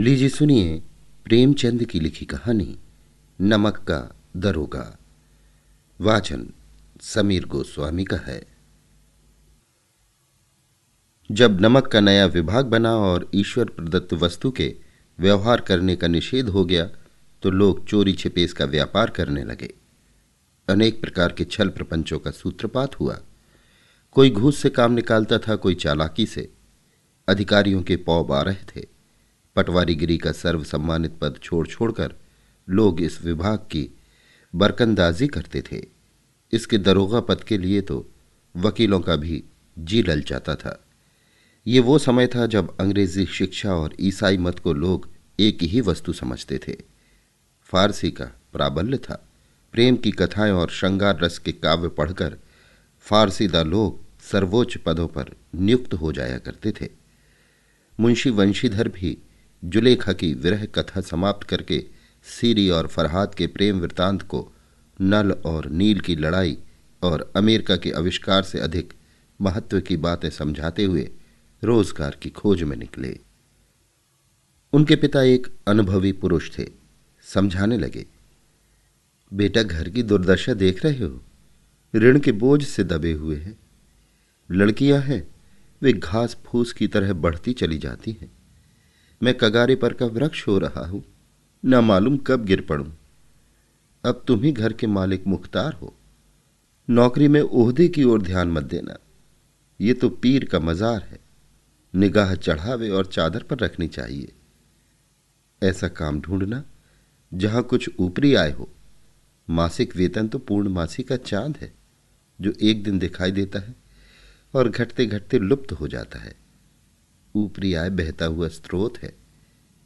लीजिए, सुनिए प्रेमचंद की लिखी कहानी, नमक का दरोगा। वाचन समीर गोस्वामी का है। जब नमक का नया विभाग बना और ईश्वर प्रदत्त वस्तु के व्यवहार करने का निषेध हो गया तो लोग चोरी छिपेस का व्यापार करने लगे। अनेक प्रकार के छल प्रपंचों का सूत्रपात हुआ। कोई घूस से काम निकालता था, कोई चालाकी से। अधिकारियों के पौ बारह थे। पटवारीगिरी का सर्व सम्मानित पद छोड़ छोड़कर लोग इस विभाग की बरकंदाजी करते थे। इसके दरोगा पद के लिए तो वकीलों का भी जी लल जाता था। ये वो समय था जब अंग्रेज़ी शिक्षा और ईसाई मत को लोग एक ही वस्तु समझते थे। फारसी का प्राबल्य था। प्रेम की कथाएँ और श्रृंगार रस के काव्य पढ़कर फारसीदा लोग सर्वोच्च पदों पर नियुक्त हो जाया करते थे। मुंशी वंशीधर भी जुलेखा की विरह कथा समाप्त करके सीरी और फरहाद के प्रेम वृतांत को नल और नील की लड़ाई और अमेरिका के आविष्कार से अधिक महत्व की बातें समझाते हुए रोज़गार की खोज में निकले। उनके पिता एक अनुभवी पुरुष थे। समझाने लगे, बेटा, घर की दुर्दशा देख रहे हो? ऋण के बोझ से दबे हुए हैं। लड़कियाँ हैं, वे घास फूस की तरह बढ़ती चली जाती हैं। मैं कगारे पर का वृक्ष हो रहा हूँ, न मालूम कब गिर पड़ूं। अब तुम ही घर के मालिक मुख्तार हो। नौकरी में ओहदे की ओर ध्यान मत देना। ये तो पीर का मजार है। निगाह चढ़ावे और चादर पर रखनी चाहिए। ऐसा काम ढूंढना, जहाँ कुछ ऊपरी आय हो। मासिक वेतन तो पूर्ण मासी का चाँद है, जो एक दिन दिखाई देता है और घटते घटते लुप्त हो जाता है। ऊपरी आय बहता हुआ स्रोत है,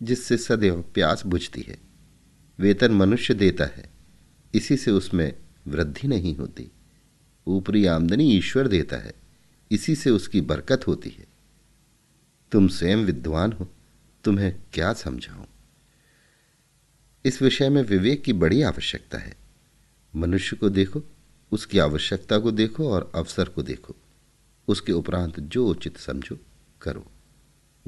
जिससे सदैव प्यास बुझती है। वेतन मनुष्य देता है, इसी से उसमें वृद्धि नहीं होती। ऊपरी आमदनी ईश्वर देता है, इसी से उसकी बरकत होती है। तुम स्वयं विद्वान हो, तुम्हें क्या समझाऊं? इस विषय में विवेक की बड़ी आवश्यकता है। मनुष्य को देखो, उसकी आवश्यकता को देखो और अवसर को देखो। उसके उपरांत जो उचित समझो, करो।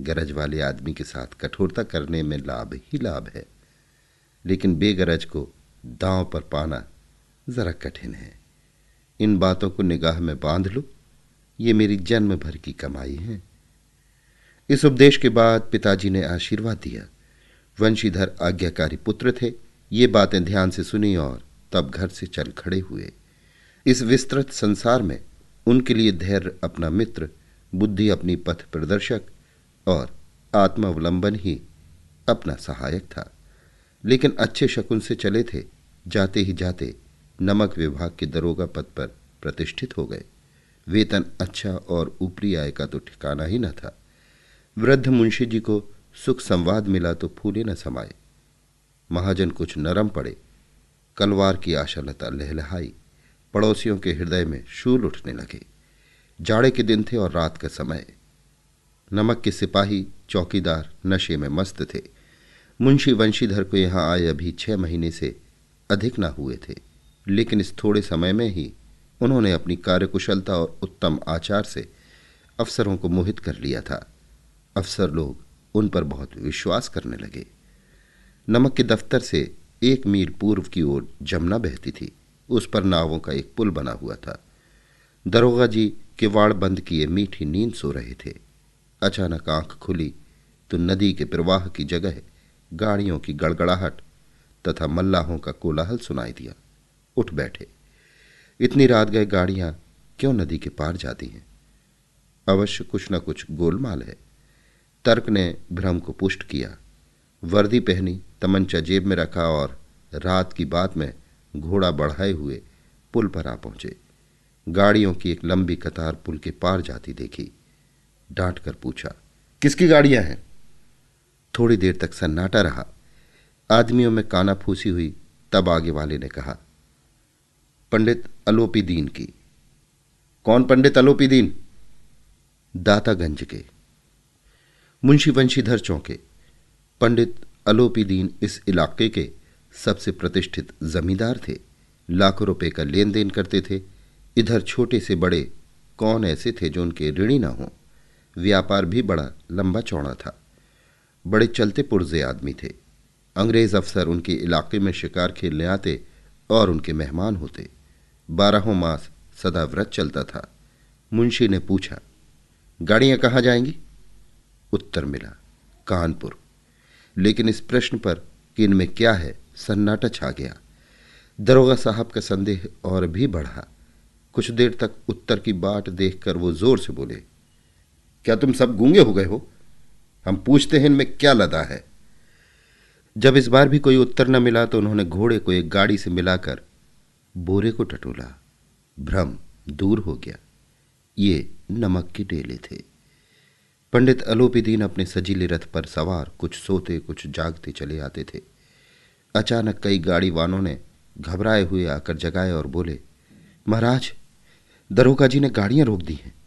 गरज वाले आदमी के साथ कठोरता करने में लाभ ही लाभ है। लेकिन बेगरज को दांव पर पाना जरा कठिन है। इन बातों को निगाह में बाँध लो। ये मेरी जन्म भर की कमाई है। इस उपदेश के बाद पिताजी ने आशीर्वाद दिया। वंशीधर आज्ञाकारी पुत्र थे। ये बातें ध्यान से सुनी और तब घर से चल खड़े हुए। इस विस्तृत संसार में उनके लिए धैर्य अपना मित्र, बुद्धि अपनी पथ प्रदर्शक और आत्मावलंबन ही अपना सहायक था। लेकिन अच्छे शकुन से चले थे, जाते ही जाते नमक विभाग के दरोगा पद पर प्रतिष्ठित हो गए। वेतन अच्छा और ऊपरी आय का तो ठिकाना ही न था। वृद्ध मुंशी जी को सुख संवाद मिला तो फूले न समाये। महाजन कुछ नरम पड़े, कलवार की आशालता लहलहाई, पड़ोसियों के हृदय में शूल उठने लगे। जाड़े के दिन थे और रात का समय नमक के सिपाही, चौकीदार, नशे में मस्त थे। मुंशी वंशीधर को यहाँ आए अभी छह महीने से अधिक न हुए थे। लेकिन इस थोड़े समय में ही उन्होंने अपनी कार्यकुशलता और उत्तम आचार से अफसरों को मोहित कर लिया था। अफसर लोग उन पर बहुत विश्वास करने लगे। नमक के दफ्तर से एक मील पूर्व की ओर जमुना बहती थी। उस पर नावों का एक पुल बना हुआ था। दरोगा जी किवाड़ बंद किए मीठी नींद सो रहे थे। अचानक आँख खुली तो नदी के प्रवाह की जगह गाड़ियों की गड़गड़ाहट तथा मल्लाहों का कोलाहल सुनाई दिया। उठ बैठे। इतनी रात गए गाड़ियाँ क्यों नदी के पार जाती हैं? अवश्य कुछ न कुछ गोलमाल है। तर्क ने भ्रम को पुष्ट किया। वर्दी पहनी, तमंचा जेब में रखा और रात की बात में घोड़ा बढ़ाए हुए पुल पर आ पहुँचे। गाड़ियों की एक लंबी कतार पुल के पार जाती देखी। डांट कर पूछा, किसकी गाड़ियाँ हैं? थोड़ी देर तक सन्नाटा रहा। आदमियों में काना फूसी हुई, तब आगे वाले ने कहा, पंडित अलोपी दीन की। कौन पंडित अलोपी दीन दातागंज के। मुंशी वंशीधर चौके, पंडित अलोपी दीन इस इलाके के सबसे प्रतिष्ठित जमींदार थे, लाखों रुपए का लेन देन करते थे, इधर छोटे से बड़े कौन ऐसे थे जो उनके ऋणी ना हों? व्यापार भी बड़ा लंबा चौड़ा था। बड़े चलते पुरजे आदमी थे। अंग्रेज़ अफसर उनके इलाके में शिकार खेलने आते और उनके मेहमान होते। बारहों मास सदा व्रत चलता था। मुंशी ने पूछा, गाड़ियाँ कहाँ जाएँगी? उत्तर मिला, कानपुर। लेकिन इस प्रश्न पर कि इनमें क्या है, सन्नाटा छा गया। दरोगा साहब का संदेह और भी बढ़ा। कुछ देर तक उत्तर की बाट देखकर वो ज़ोर से बोले क्या तुम सब गूँगे हो गए हो? हम पूछते हैं इनमें क्या लदा है। जब इस बार भी कोई उत्तर न मिला तो उन्होंने घोड़े को एक गाड़ी से मिलाकर बोरे को टटोला। भ्रम दूर हो गया। ये नमक के डेले थे। पंडित अलोपी दीन अपने सजीले रथ पर सवार कुछ सोते, कुछ जागते चले आते थे। अचानक कई गाड़ी वालों ने घबराए हुए आकर जगाए और बोले, महाराज दरोगा जी ने गाड़ियाँ रोक दी हैं।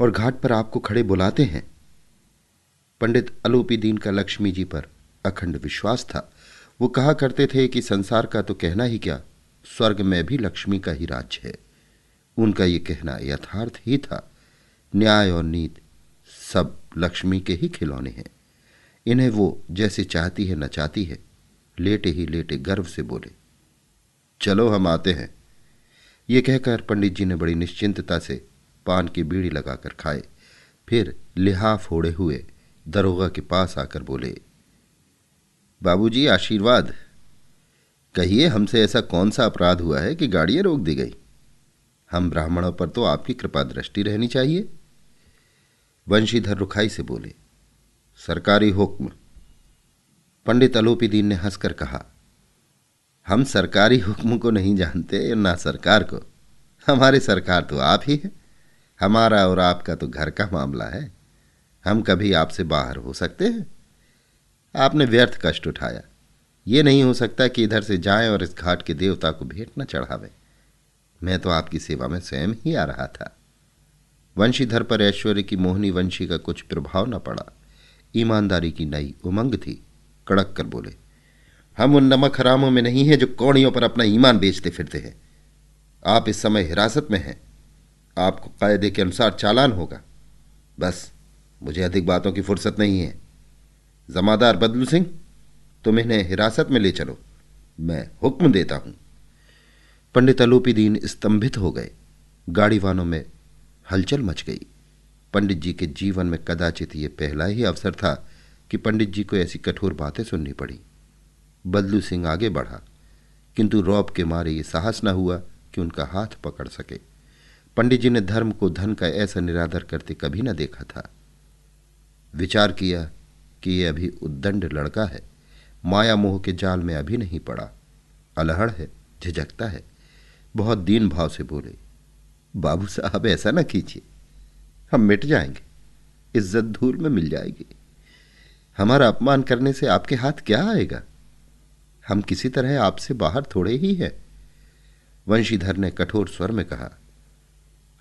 और घाट पर आपको खड़े बुलाते हैं। पंडित अलूपी दीन का लक्ष्मी जी पर अखंड विश्वास था। वो कहा करते थे कि संसार का तो कहना ही क्या, स्वर्ग में भी लक्ष्मी का ही राज्य है। उनका ये कहना यथार्थ ही था। न्याय और नीत सब लक्ष्मी के ही खिलौने हैं। इन्हें वो जैसे चाहती है न चाहती है। लेटे ही लेटे गर्व से बोले, चलो हम आते हैं। ये कहकर पंडित जी ने बड़ी निश्चिंतता से पान की बीड़ी लगाकर खाए। फिर लिहाफ ओढ़े हुए दरोगा के पास आकर बोले, बाबूजी, आशीर्वाद। कहिए, हमसे ऐसा कौन सा अपराध हुआ है कि गाड़ियाँ रोक दी गई? हम ब्राह्मणों पर तो आपकी कृपा दृष्टि रहनी चाहिए। वंशीधर रुखाई से बोले, सरकारी हुक्म। पंडित अलोपी दीन ने हंसकर कहा, हम सरकारी हुक्म को नहीं जानते, ना सरकार को। हमारी सरकार तो आप ही है। हमारा और आपका तो घर का मामला है। हम कभी आपसे बाहर हो सकते हैं। आपने व्यर्थ कष्ट उठाया। ये नहीं हो सकता कि इधर से जाएँ और इस घाट के देवता को भेंट न चढ़ावे। मैं तो आपकी सेवा में स्वयं ही आ रहा था। वंशीधर पर ऐश्वर्य की मोहनी वंशी का कुछ प्रभाव न पड़ा। ईमानदारी की नई उमंग थी। कड़क कर बोले, हम उन नमक हरामों में नहीं हैं जो कौड़ियों पर अपना ईमान बेचते फिरते हैं। आप इस समय हिरासत में हैं। आपको कायदे के अनुसार चालान होगा। बस, मुझे अधिक बातों की फुर्सत नहीं है। जमादार बदलू सिंह, तुम इन्हें हिरासत में ले चलो। मैं हुक्म देता हूँ। पंडित अलोपी दीन स्तंभित हो गए। गाड़ी वालों में हलचल मच गई। पंडित जी के जीवन में कदाचित ये पहला ही अवसर था कि पंडित जी को ऐसी कठोर बातें सुननी पड़ी। बदलू सिंह आगे बढ़ा, किंतु रौब के मारे ये साहस न हुआ कि उनका हाथ पकड़ सके। पंडित जी ने धर्म को धन का ऐसा निरादर करते कभी न देखा था। विचार किया कि यह अभी उद्दंड लड़का है। माया मोह के जाल में अभी नहीं पड़ा। अलहड़ है, झिझकता है। बहुत दीन भाव से बोले, बाबू साहब, ऐसा ना कीजिए। हम मिट जाएँगे। इज़्ज़त धूल में मिल जाएगी। हमारा अपमान करने से आपके हाथ क्या आएगा? हम किसी तरह आपसे बाहर थोड़े ही हैं। वंशीधर ने कठोर स्वर में कहा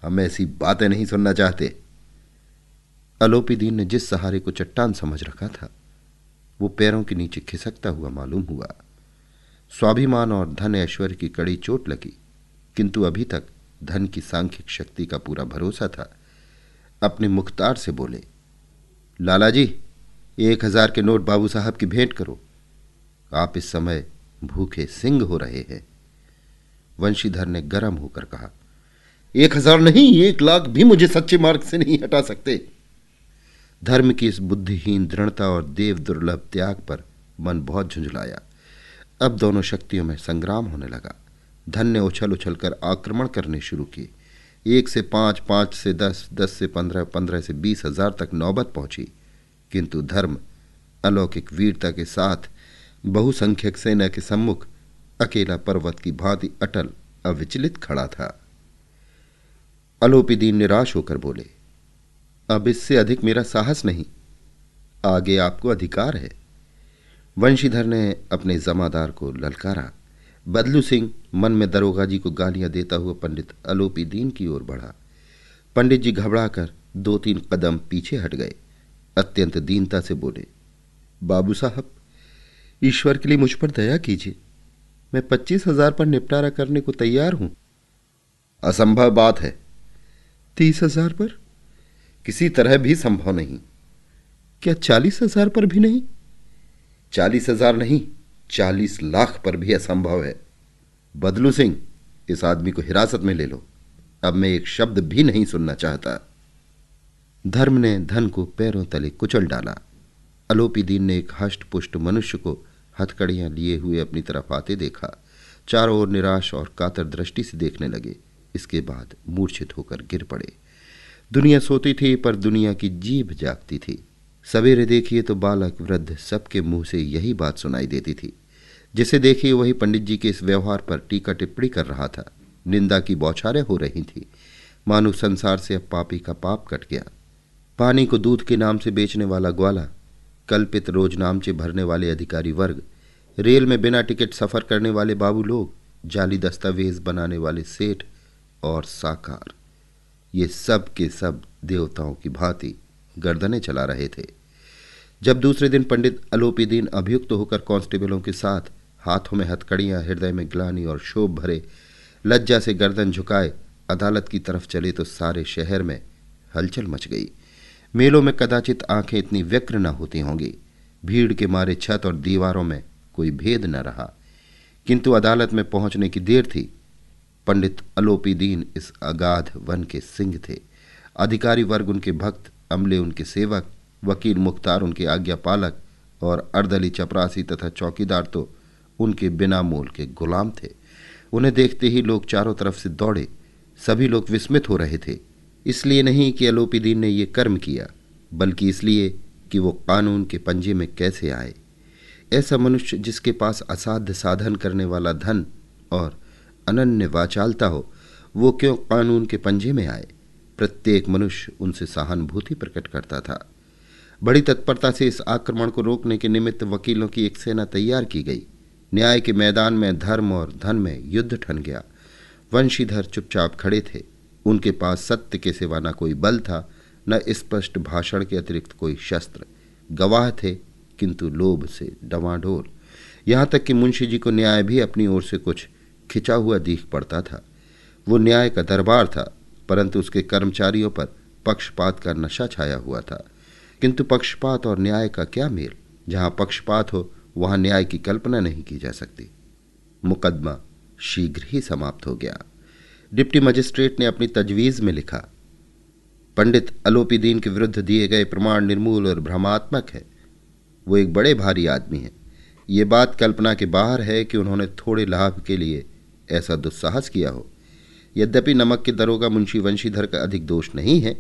हम ऐसी बातें नहीं सुनना चाहते। अलोपी दीन ने जिस सहारे को चट्टान समझ रखा था, वो पैरों के नीचे खिसकता हुआ मालूम हुआ। स्वाभिमान और धन ऐश्वर्य की कड़ी चोट लगी, किंतु अभी तक धन की सांख्यिक शक्ति का पूरा भरोसा था। अपने मुख्तार से बोले लाला जी एक हज़ार के नोट बाबू साहब की भेंट करो। आप इस समय भूखे सिंह हो रहे हैं। वंशीधर ने गर्म होकर कहा एक हज़ार नहीं, एक लाख भी मुझे सच्चे मार्ग से नहीं हटा सकते। धर्म की इस बुद्धिहीन दृढ़ता और देव दुर्लभ त्याग पर मन बहुत झुंझलाया। अब दोनों शक्तियों में संग्राम होने लगा। धन ने उछल उछल कर आक्रमण करने शुरू किए। एक से पाँच पाँच से दस दस से पंद्रह पंद्रह से बीस हज़ार तक नौबत पहुँची। किंतु धर्म, अलौकिक वीरता के साथ, बहुसंख्यक सेना के सम्मुख, अकेला पर्वत की भांति अटल, अविचलित खड़ा था। अलोपीदीन निराश होकर बोले, अब इससे अधिक मेरा साहस नहीं, आगे आपको अधिकार है। वंशीधर ने अपने जमादार को ललकारा। बदलू सिंह मन में दरोगा जी को गालियाँ देता हुआ पंडित अलोपी दीन की ओर बढ़ा। पंडित जी घबराकर दो तीन कदम पीछे हट गए। अत्यंत दीनता से बोले, बाबू साहब, ईश्वर के लिए मुझ पर दया कीजिए। मैं पच्चीस हज़ार पर निपटारा करने को तैयार हूँ। असंभव बात है। तीस हज़ार पर? किसी तरह भी संभव नहीं। क्या चालीस हज़ार पर भी नहीं? चालीस हज़ार नहीं चालीस लाख पर भी असंभव है। बदलू सिंह इस आदमी को हिरासत में ले लो। अब मैं एक शब्द भी नहीं सुनना चाहता। धर्म ने धन को पैरों तले कुचल डाला। अलोपी दीन ने एक हष्ट पुष्ट मनुष्य को हथकड़ियाँ लिए हुए अपनी तरफ़ आते देखा। चारों ओर निराश और कातर दृष्टि से देखने लगे। इसके बाद मूर्छित होकर गिर पड़े। दुनिया सोती थी, पर दुनिया की जीभ जागती थी। सवेरे देखिए तो बालक वृद्ध सबके मुँह से यही बात सुनाई देती थी। जिसे देखिए वही पंडित जी के इस व्यवहार पर टीका टिप्पणी कर रहा था। निंदा की बौछारें हो रही थी। मानो संसार से अब पापी का पाप कट गया। पानी को दूध के नाम से बेचने वाला ग्वाला, कल्पित रोज नामचे भरने वाले अधिकारी वर्ग, रेल में बिना टिकट सफ़र करने वाले बाबू लोग, जाली दस्तावेज़ बनाने वाले सेठ और साकार। ये सब के सब देवताओं की भांति गर्दने चला रहे थे। जब दूसरे दिन पंडित अलोपीदीन अभियुक्त तो होकर कांस्टेबलों के साथ हाथों में हथकड़ियाँ, हृदय में ग्लानी और शोभ भरे लज्जा से गर्दन झुकाए अदालत की तरफ़ चले तो सारे शहर में हलचल मच गई। मेलों में कदाचित आँखें इतनी व्यक्र न होती होंगी। भीड़ के मारे छत और दीवारों में कोई भेद न रहा। किंतु अदालत में पहुँचने की देर थी पंडित अलोपी दीन इस अगाध वन के सिंह थे। अधिकारी वर्ग उनके भक्त, अमले उनके सेवक, वकील मुख्तार उनके आज्ञा पालक और अर्दली चपरासी तथा चौकीदार तो उनके बिना मोल के गुलाम थे। उन्हें देखते ही लोग चारों तरफ़ से दौड़े। सभी लोग विस्मित हो रहे थे। इसलिए नहीं कि अलोपीदीन ने यह कर्म किया, बल्कि इसलिए कि वो कानून के पंजे में कैसे आए। ऐसा मनुष्य जिसके पास असाध्य साधन करने वाला धन और अनन्य वाचालता हो, वो क्यों कानून के पंजे में आए? प्रत्येक मनुष्य उनसे सहानुभूति प्रकट करता था। बड़ी तत्परता से इस आक्रमण को रोकने के निमित्त वकीलों की एक सेना तैयार की गई। न्याय के मैदान में धर्म और धन में युद्ध ठन गया। वंशीधर चुपचाप खड़े थे। उनके पास सत्य के सिवा न कोई बल था, न स्पष्ट भाषण के अतिरिक्त कोई शस्त्र। गवाह थे, किंतु लोभ से डवाडोल यहाँ तक कि मुंशी जी को न्याय भी अपनी ओर से कुछ खिंचा हुआ दीख पड़ता था। वो न्याय का दरबार था, परंतु उसके कर्मचारियों पर पक्षपात का नशा छाया हुआ था। किंतु पक्षपात और न्याय का क्या मेल? जहाँ पक्षपात हो, वहाँ न्याय की कल्पना नहीं की जा सकती। मुकदमा शीघ्र ही समाप्त हो गया। डिप्टी मजिस्ट्रेट ने अपनी तजवीज़ में लिखा, पंडित अलोपीदीन के विरुद्ध दिए गए प्रमाण निर्मूल और भ्रमात्मक है। वो एक बड़े भारी आदमी हैं। ये बात कल्पना के बाहर है कि उन्होंने थोड़े लाभ के लिए ऐसा दुस्साहस किया हो। यद्यपि नमक के दरोगा मुंशी वंशीधर का अधिक दोष नहीं है,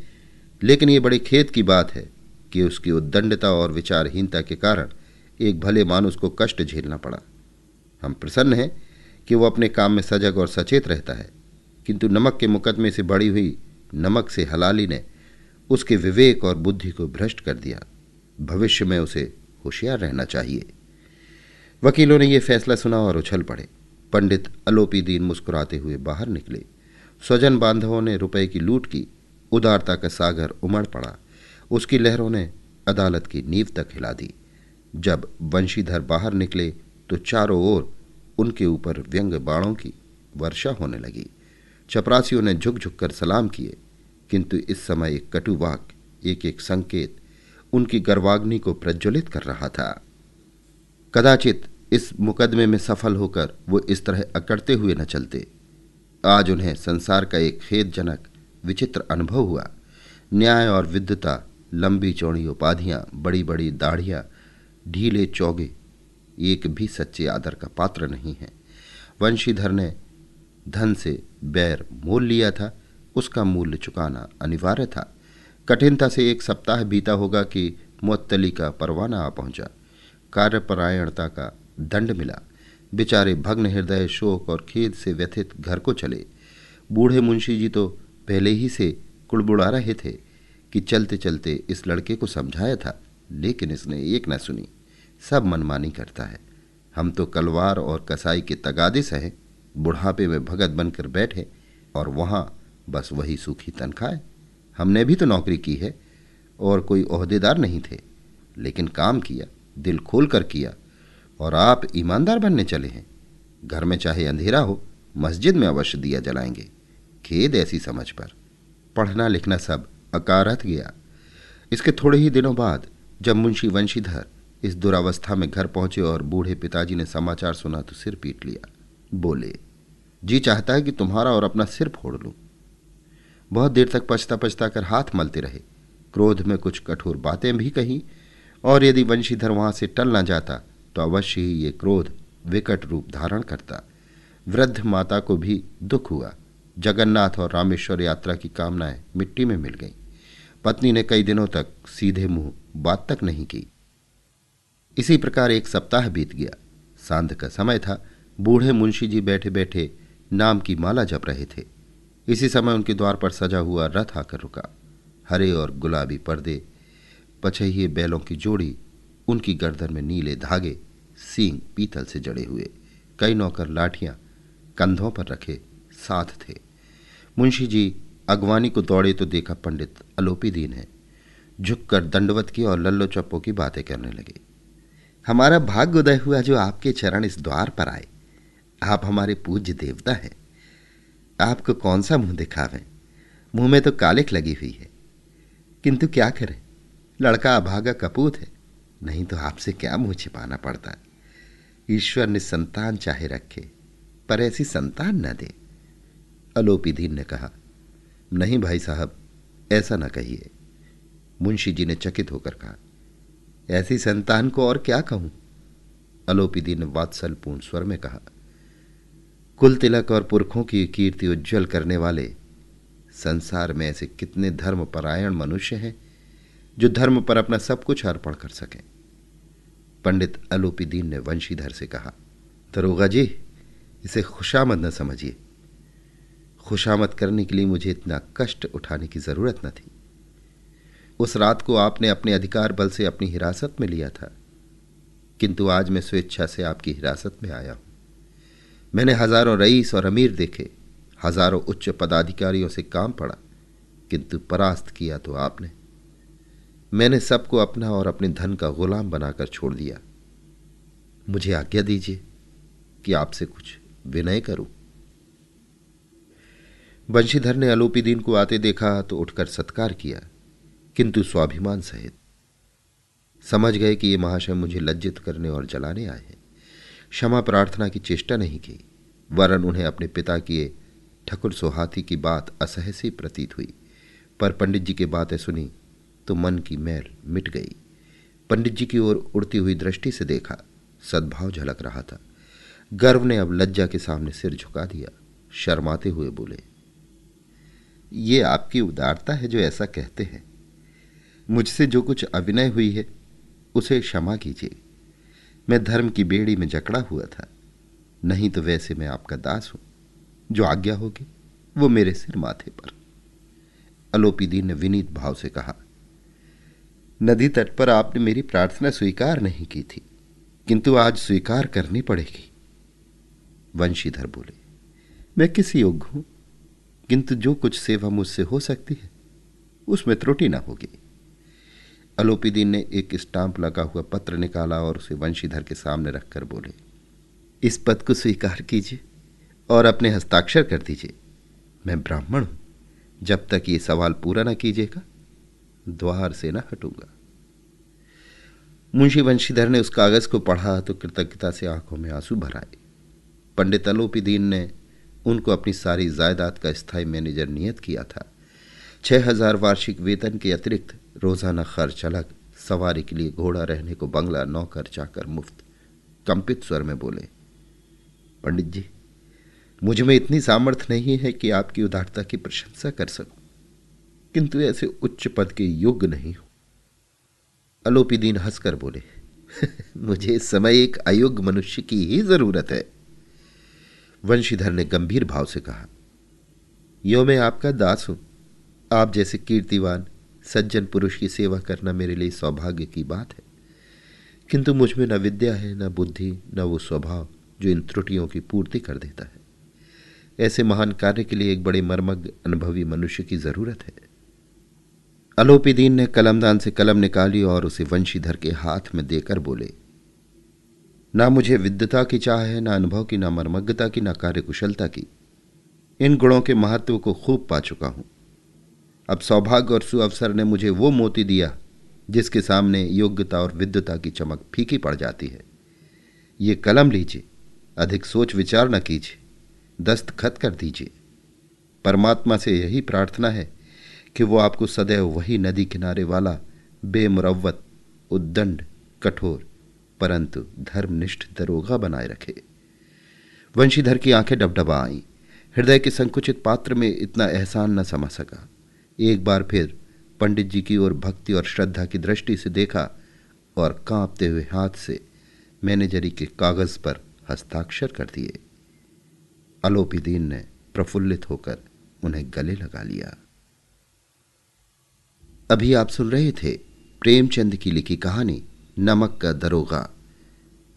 लेकिन ये बड़े खेत की बात है कि उसकी उद्दंडता और विचारहीनता के कारण एक भले मानुस को कष्ट झेलना पड़ा। हम प्रसन्न हैं कि वो अपने काम में सजग और सचेत रहता है, किंतु नमक के मुकदमे से बड़ी हुई नमक से हलाली ने उसके विवेक और बुद्धि को भ्रष्ट कर दिया। भविष्य में उसे होशियार रहना चाहिए। वकीलों ने यह फैसला सुना और उछल पड़े। पंडित अलोपी दीन मुस्कुराते हुए बाहर निकले। स्वजन बांधवों ने रुपए की लूट की। उदारता का सागर उमड़ पड़ा। उसकी लहरों ने अदालत की नींव तक हिला दी। जब वंशीधर बाहर निकले तो चारों ओर उनके ऊपर व्यंग बाणों की वर्षा होने लगी। चपरासियों ने झुक झुक कर सलाम किए, किंतु इस समय एक कटुवाक एक एक संकेत उनकी गर्वाग्नि को प्रज्वलित कर रहा था। कदाचित इस मुकदमे में सफल होकर वो इस तरह अकड़ते हुए न चलते। आज उन्हें संसार का एक खेदजनक, विचित्र अनुभव हुआ। न्याय और विद्युता, लंबी चौड़ी उपाधियाँ बड़ी बड़ी दाढ़ियाँ, ढीले चौगे, एक भी सच्चे आदर का पात्र नहीं है। वंशीधर ने धन से बैर मोल लिया था, उसका मूल्य चुकाना अनिवार्य था। कठिनता से एक सप्ताह बीता होगा कि मुअत्तली का परवाना आ पहुँचा। कार्यपरायणता का दंड मिला। बेचारे भग्न हृदय शोक और खेद से व्यथित घर को चले। बूढ़े मुंशी जी तो पहले ही से कुड़बुड़ा रहे थे कि चलते चलते इस लड़के को समझाया था, लेकिन इसने एक न सुनी। सब मनमानी करता है। हम तो कलवार और कसाई के तगादे से हैं। बुढ़ापे में भगत बनकर बैठे और वहाँ बस वही सूखी तनख्वाह हमने भी तो नौकरी की है और कोई अहदेदार नहीं थे, लेकिन काम किया, दिल खोल कर किया। और आप ईमानदार बनने चले हैं। घर में चाहे अंधेरा हो, मस्जिद में अवश्य दिया जलाएँगे। खेद ऐसी समझ पर। पढ़ना लिखना सब अकारत गया। इसके थोड़े ही दिनों बाद जब मुंशी वंशीधर इस दुरावस्था में घर पहुँचे और बूढ़े पिताजी ने समाचार सुना तो सिर पीट लिया। बोले, जी चाहता है कि तुम्हारा और अपना सिर फोड़ लूँ। बहुत देर तक पछता पछता कर हाथ मलते रहे। क्रोध में कुछ कठोर बातें भी कहीं, और यदि वंशीधर वहाँ से टल ना जाता तो अवश्य ही ये क्रोध विकट रूप धारण करता। वृद्ध माता को भी दुख हुआ। जगन्नाथ और रामेश्वर यात्रा की कामनाएँ मिट्टी में मिल गईं। पत्नी ने कई दिनों तक सीधे मुँह बात तक नहीं की। इसी प्रकार एक सप्ताह बीत गया। सांध का समय था। बूढ़े मुंशी जी बैठे बैठे नाम की माला जप रहे थे। इसी समय उनके द्वार पर सजा हुआ रथ आकर रुका। हरे और गुलाबी पर्दे पछहिए बैलों की जोड़ी उनकी गर्दन में नीले धागे सींग पीतल से जड़े हुए। कई नौकर लाठियाँ कंधों पर रखे साथ थे। मुंशी जी अगवानी को दौड़े तो देखा पंडित अलोपी दीन है। झुककर दंडवत की और लल्लो चप्पो की बातें करने लगे। हमारा भाग्य उदय हुआ जो आपके चरण इस द्वार पर आए। आप हमारे पूज्य देवता हैं। आपको कौन सा मुँह दिखावें? मुँह में तो कालिक लगी हुई है। किंतु क्या करें? लड़का अभागा कपूत है। नहीं तो आपसे क्या मुँह छिपाना पड़ता? ईश्वर ने संतान चाहे रखे, पर ऐसी संतान न दे। अलोपीधीन ने कहा, नहीं भाई साहब, ऐसा न कहिए। मुंशी जी ने चकित होकर कहा, ऐसी संतान को और क्या कहूँ? अलोपीदी ने वात्सलपूर्ण स्वर में कहा, कुल तिलक और पुरखों की कीर्ति उज्जवल करने वाले, संसार में ऐसे कितने धर्मपरायण मनुष्य हैं, जो धर्म पर अपना सब कुछ अर्पण कर सकें। पंडित अलोपीदीन ने वंशीधर से कहा, दरोगा जी, इसे खुशामद न समझिए। खुशामद करने के लिए मुझे इतना कष्ट उठाने की ज़रूरत न थी। उस रात को आपने अपने अधिकार बल से अपनी हिरासत में लिया था, किंतु आज मैं स्वेच्छा से आपकी हिरासत में आया हूँ। मैंने हज़ारों रईस और अमीर देखे, हज़ारों उच्च पदाधिकारियों से काम पड़ा, किंतु परास्त किया तो आपने। मैंने सबको अपना और अपने धन का गुलाम बनाकर छोड़ दिया। मुझे आज्ञा दीजिए कि आपसे कुछ विनय करूँ। बंशीधर ने अलोपीदीन को आते देखा तो उठकर सत्कार किया, किंतु स्वाभिमान सहित। समझ गए कि ये महाशय मुझे लज्जित करने और जलाने आए हैं। क्षमा प्रार्थना की चेष्टा नहीं की, वरन उन्हें अपने पिता की ठकुर सोहाती की बात असहसी प्रतीत हुई। पर पंडित जी की बातें सुनी तो मन की मैल मिट गई। पंडित जी की ओर उड़ती हुई दृष्टि से देखा, सद्भाव झलक रहा था। गर्व ने अब लज्जा के सामने सिर झुका दिया, शर्माते हुए बोले, ये आपकी उदारता है जो ऐसा कहते हैं। मुझसे जो कुछ अभिनय हुई है, उसे क्षमा कीजिए। मैं धर्म की बेड़ी में जकड़ा हुआ था। नहीं तो वैसे मैं आपका दास हूँ। जो आज्ञा होगी, वो मेरे सिर माथे पर। अलोपी अलोपीदीन ने विनीत भाव से कहा नदी तट पर आपने मेरी प्रार्थना स्वीकार नहीं की थी, किंतु आज स्वीकार करनी पड़ेगी। वंशीधर बोले, मैं किस योग्य हूँ, किंतु जो कुछ सेवा मुझसे हो सकती है, उसमें त्रुटि ना होगी। अलोपीदीन ने एक स्टाम्प लगा हुआ पत्र निकाला और उसे वंशीधर के सामने रखकर बोले, इस पद को स्वीकार कीजिए और अपने हस्ताक्षर कर दीजिए। मैं ब्राह्मण हूँ, जब तक ये सवाल पूरा ना कीजिएगा। द्वार से न हटूँगा। मुंशी वंशीधर ने उस कागज़ को पढ़ा तो कृतज्ञता से आँखों में आँसू भर आए पंडित अलोपीदीन ने उनको अपनी सारी जायदाद का स्थायी मैनेजर नियत किया था। छह हज़ार वार्षिक वेतन के अतिरिक्त रोज़ाना खर्च अलग, सवारी के लिए घोड़ा रहने को बंगला, नौकर, चाकर, मुफ़्त, कंपित स्वर में बोले, पंडित जी, मुझमें इतनी सामर्थ्य नहीं है कि आपकी उदारता की प्रशंसा कर सकूँ। किंतु ऐसे उच्च पद के योग्य नहीं हो। अलोपीदीन हंसकर बोले, मुझे इस समय एक अयोग्य मनुष्य की ही ज़रूरत है। वंशीधर ने गंभीर भाव से कहा, यो मैं आपका दास हूँ। आप जैसे कीर्तिवान, सज्जन पुरुष की सेवा करना मेरे लिए सौभाग्य की बात है। किंतु मुझमें न विद्या है, न बुद्धि, न वो स्वभाव जो इन त्रुटियों की पूर्ति कर देता है। ऐसे महान कार्य के लिए एक बड़े मर्मज्ञ, अनुभवी मनुष्य की ज़रूरत है। अलोपीदीन ने कलमदान से कलम निकाली और उसे वंशीधर के हाथ में देकर बोले, ना मुझे विद्यता की चाह है, ना अनुभव की, ना मर्मज्ञता की, ना कार्यकुशलता की। इन गुणों के महत्व को खूब पा चुका हूँ। अब सौभाग्य और सुअवसर ने मुझे वो मोती दिया, जिसके सामने योग्यता और विद्युता की चमक फीकी पड़ जाती है। ये कलम लीजिए, अधिक सोच विचार न कीजिए दस्तखत कर दीजिए। परमात्मा से यही प्रार्थना है कि वो आपको सदैव वही नदी किनारे वाला बेमुरवत उद्दंड, कठोर, परंतु धर्मनिष्ठ दरोगा बनाए रखे। वंशीधर की आँखें डबडबा आईं। हृदय के संकुचित पात्र में इतना एहसान न समझ सका। एक बार फिर पंडित जी की ओर भक्ति और श्रद्धा की दृष्टि से देखा और कांपते हुए हाथ से मैनेजरी के कागज़ पर हस्ताक्षर कर दिए। अलोपीदीन ने प्रफुल्लित होकर उन्हें गले लगा लिया। अभी आप सुन रहे थे प्रेमचंद की लिखी कहानी नमक का दरोगा।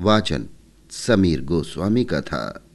वाचन समीर गोस्वामी का था।